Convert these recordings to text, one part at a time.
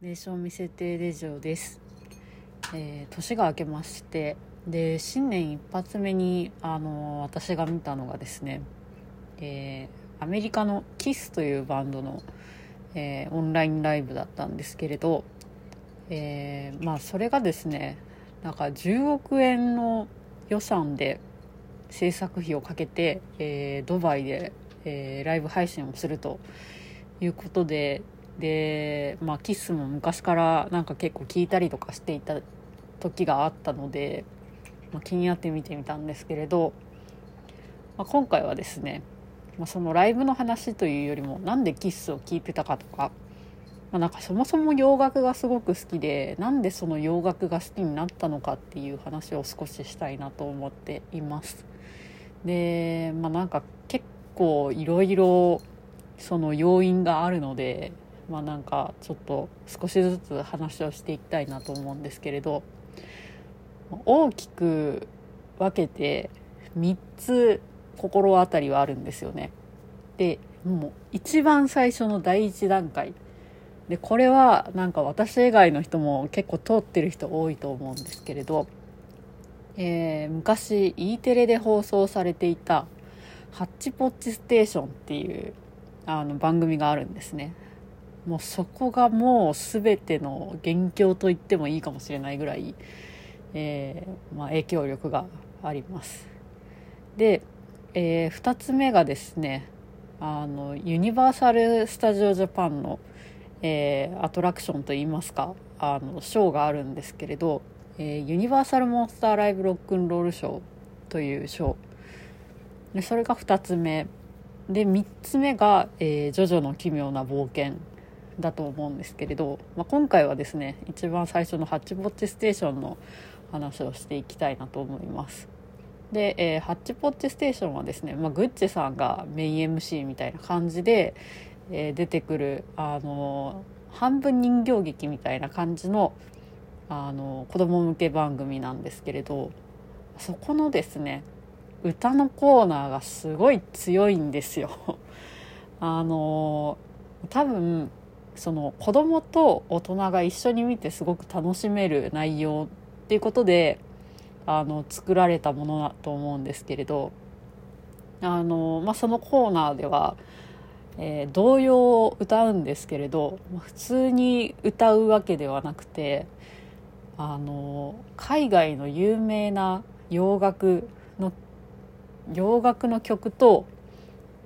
名称見せてレジオです、えー年が明けましてで新年一発目にあの私が見たのがですね、えーアメリカのキスというバンドの、えーオンラインライブだったんですけれど、えーまあそれがですねなんか10億円の予算で制作費をかけて、えードバイで、えーライブ配信をするということでで、まあ、キスも昔からなんか結構聞いたりとかしていた時があったので、まあ、気になって見てみたんですけれど、まあ、今回はですね、まあ、そのライブの話というよりもなんでキスを聞いてたかとか、まあ、なんかそもそも洋楽がすごく好きでなんでその洋楽が好きになったのかっていう話を少ししたいなと思っています。で、まあ、なんか結構いろいろその要因があるので、まあ、なんかちょっと少しずつ話をしていきたいなと思うんですけれど大きく分けて3つ心当たりはあるんですよね。でもう一番最初の第一段階でこれはなんか私以外の人も結構通ってる人多いと思うんですけれど、えー昔 E テレで放送されていた「ハッチポッチステーション」っていうあの番組があるんですねもうそこがもう全ての元凶と言ってもいいかもしれないぐらい、えーまあ、影響力があります。で、え2つ目がですねあのユニバーサル・スタジオ・ジャパンの、えーアトラクションといいますかあのショーがあるんですけれど、えーユニバーサル・モンスター・ライブ・ロックンロールショーというショー。でそれが2つ目。で3つ目が、えージョジョの奇妙な冒険」だと思うんですけれど、まあ、今回はですね一番最初の「ハッチポッチステーション」の話をしていきたいなと思いますで、えーハッチポッチステーションはですね、まあ、グッチさんがメイン MC みたいな感じで、えー出てくるあの半分人形劇みたいな感じのあの子供向け番組なんですけれどそこのですね歌のコーナーがすごい強いんですよ。あの多分その子供と大人が一緒に見てすごく楽しめる内容っていうことであの作られたものだと思うんですけれどあの、まあ、そのコーナーでは、えー童謡を歌うんですけれど普通に歌うわけではなくてあの海外の有名な洋楽の洋楽の曲と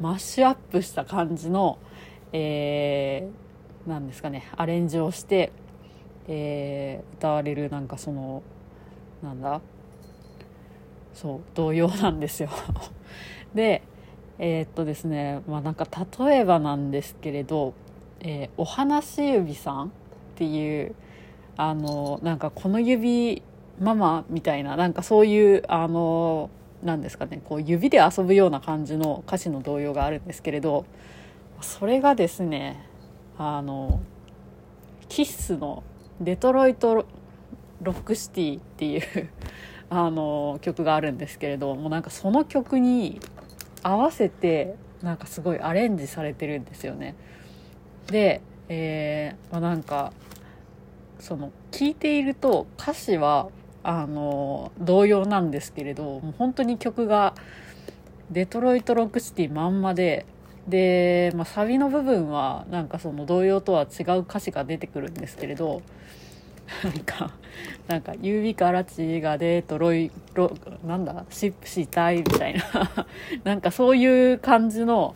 マッシュアップした感じの、えーなんですかねアレンジをして、えー歌われるなんかそのなんだそう童謡なんですよ。でえーっとですねまあなんか例えばなんですけれど、えーお話し指さんっていうあのなんかこの指ママみたいななんかそういうあのなんですかねこう指で遊ぶような感じの歌詞の童謡があるんですけれどそれがですねあのキッスの「デトロイト・ロックシティ」っていうあの曲があるんですけれどもうなんかその曲に合わせてなんかすごいアレンジされてるんですよね。で、えーまあ、なんかその聞いていると歌詞はあの同様なんですけれどもう本当に曲がデトロイト・ロックシティまんまでで、まあ、サビの部分はなんかその童謡とは違う歌詞が出てくるんですけれどなんかなんか指から血がデトロイロなんだ？シップしたいみたいな。なんかそういう感じの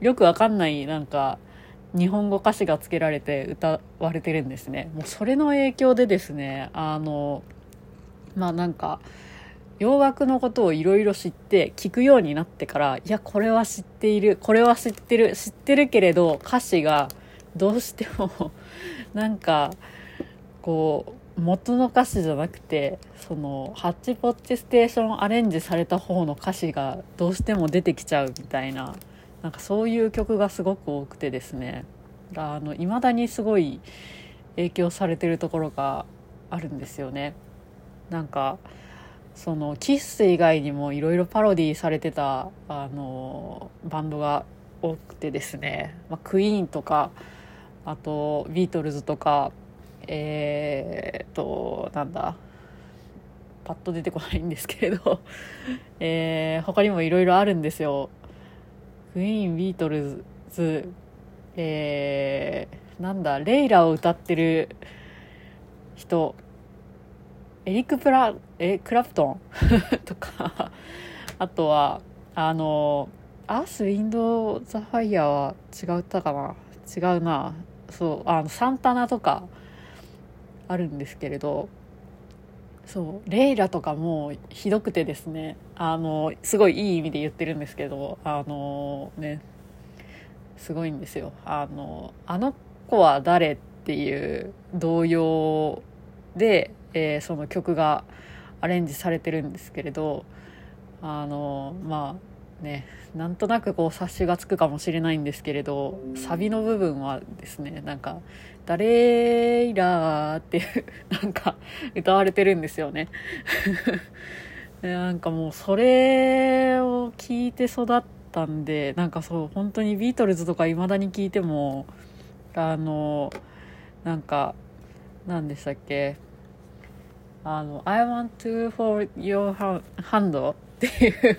よくわかんないなんか日本語歌詞がつけられて歌われてるんですね。もうそれの影響でですねあのまあなんか洋楽のことをいろいろ知って聞くようになってからいやこれは知っているこれは知ってる知ってるけれど歌詞がどうしても なんかこう元の歌詞じゃなくてそのハッチポッチステーションアレンジされた方の歌詞がどうしても出てきちゃうみたいななんかそういう曲がすごく多くてですね。あの未だにすごい影響されてるところがあるんですよね。なんかそのキッス以外にもいろいろパロディされてたあのバンドが多くてですね、まあ、クイーンとかあとビートルズとかえー、となんだパッと出てこないんですけれど、えー、他にもいろいろあるんですよ。クイーンビートルズえー、なんだレイラを歌ってる人。エリック・プラえクラプトン？とかあとはあのアース・ウィンド・ザ・ファイヤーは違ったかな？違うな。そうあのサンタナとかあるんですけれどそうレイラとかもひどくてですねあのすごいいい意味で言ってるんですけどあのねすごいんですよ。あのあの子は誰っていう童謡で、えー、その曲がアレンジされてるんですけれどあのまあねなんとなくこう察しがつくかもしれないんですけれどサビの部分はですねなんか「誰いら」っていう なんか歌われてるんですよね。なんかもうそれを聞いて育ったんでなんかそう本当にビートルズとかいまだに聞いてもあのなんか何でしたっけ？あの「I want to hold your hand」っていう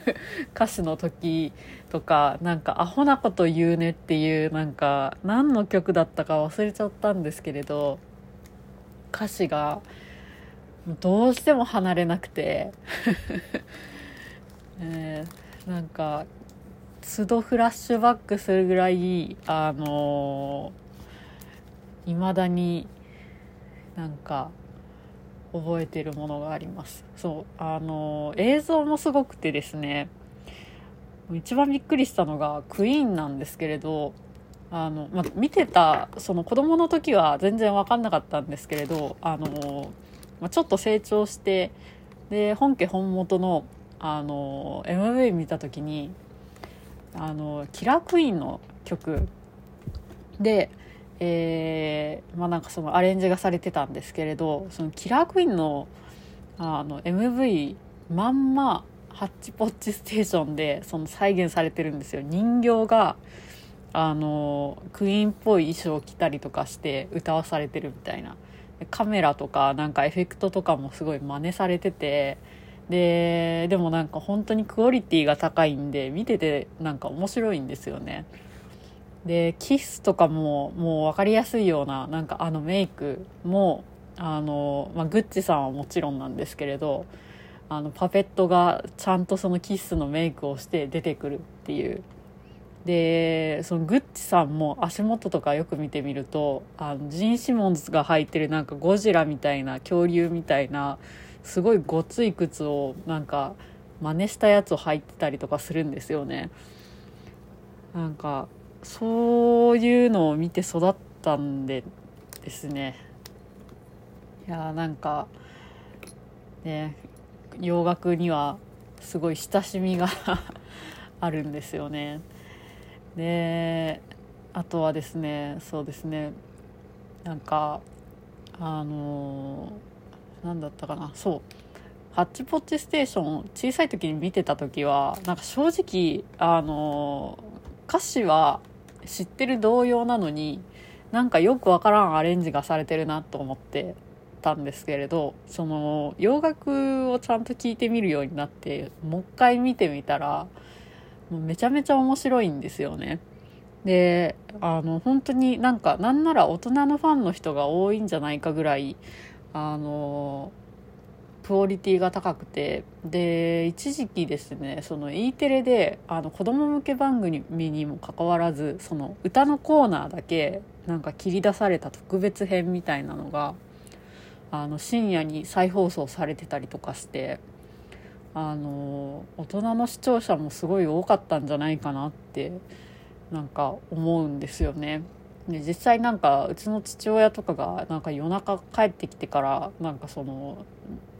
歌詞の時とかなんかアホなこと言うねっていうなんか何の曲だったか忘れちゃったんですけれど歌詞がどうしても離れなくて。え ー、なんか都度フラッシュバックするぐらいあのい、まだになんか覚えてるものがあります。そうあの映像もすごくてですね一番びっくりしたのがクイーンなんですけれどあの、ま見てたその子供の時は全然分かんなかったんですけれどあの、まちょっと成長してで本家本元のあの MV 見た時にあのキラークイーンの曲でえー、まあなんかそのアレンジがされてたんですけれどそのキラークイーンのあの MV まんまハッチポッチステーションでその再現されてるんですよ。人形があのクイーンっぽい衣装を着たりとかして歌わされてるみたいな。カメラとかなんかエフェクトとかもすごい真似されててででもなんか本当にクオリティが高いんで見ててなんか面白いんですよね。でキスとかももう分かりやすいようななんかあのメイクもあの、まあ、グッチさんはもちろんなんですけれどあのパペットがちゃんとそのキスのメイクをして出てくるっていう。でそのグッチさんも足元とかよく見てみるとあのジン・シモンズが履いてるなんかゴジラみたいな恐竜みたいなすごいごつい靴をなんか真似したやつを履いてたりとかするんですよね。なんかそういうのを見て育ったんでですね。いやなんかね洋楽にはすごい親しみが あるんですよね。であとはですねそうですねなんかあの何だったかな。そうハッチポッチステーション小さい時に見てた時はなんか正直あの歌詞は知ってる童謡なのになんかよくわからんアレンジがされてるなと思ってたんですけれどその洋楽をちゃんと聴いてみるようになってもう一回見てみたらもうめちゃめちゃ面白いんですよね。であの本当になんかなんなら大人のファンの人が多いんじゃないかぐらいあのクオリティが高くてで一時期ですねその E テレであの子供向け番組にもかかわらずその歌のコーナーだけなんか切り出された特別編みたいなのがあの深夜に再放送されてたりとかしてあの大人の視聴者もすごい多かったんじゃないかなってなんか思うんですよね。で実際なんかうちの父親とかがなんか夜中帰ってきてからなんかその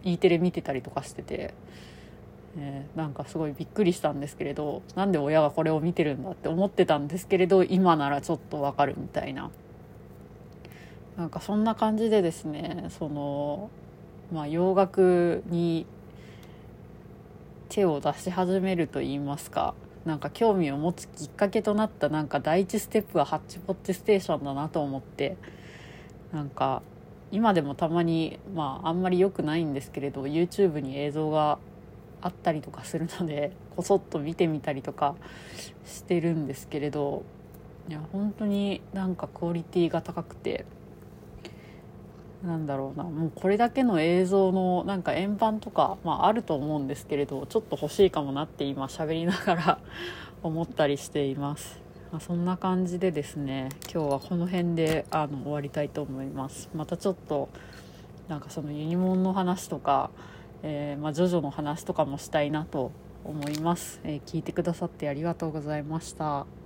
E テレ見てたりとかしてて、えー、なんかすごいびっくりしたんですけれどなんで親がこれを見てるんだって思ってたんですけれど今ならちょっとわかるみたいな。なんかそんな感じでですねそのまあ洋楽に手を出し始めると言いますかなんか興味を持つきっかけとなったなんか第一ステップはハッチポッチステーションだなと思ってなんか今でもたまにまああんまり良くないんですけれど YouTube に映像があったりとかするのでこそっと見てみたりとかしてるんですけれどいや本当になんかクオリティが高くてなんだろうなもうこれだけの映像のなんか円盤とか、まあ、あると思うんですけれどちょっと欲しいかもなって今喋りながら思ったりしています、まあ、そんな感じでですね今日はこの辺であの終わりたいと思います。またちょっとなんかそのユニモンの話とか、えー、まあ、ジョジョの話とかもしたいなと思います、えー、聞いてくださってありがとうございました。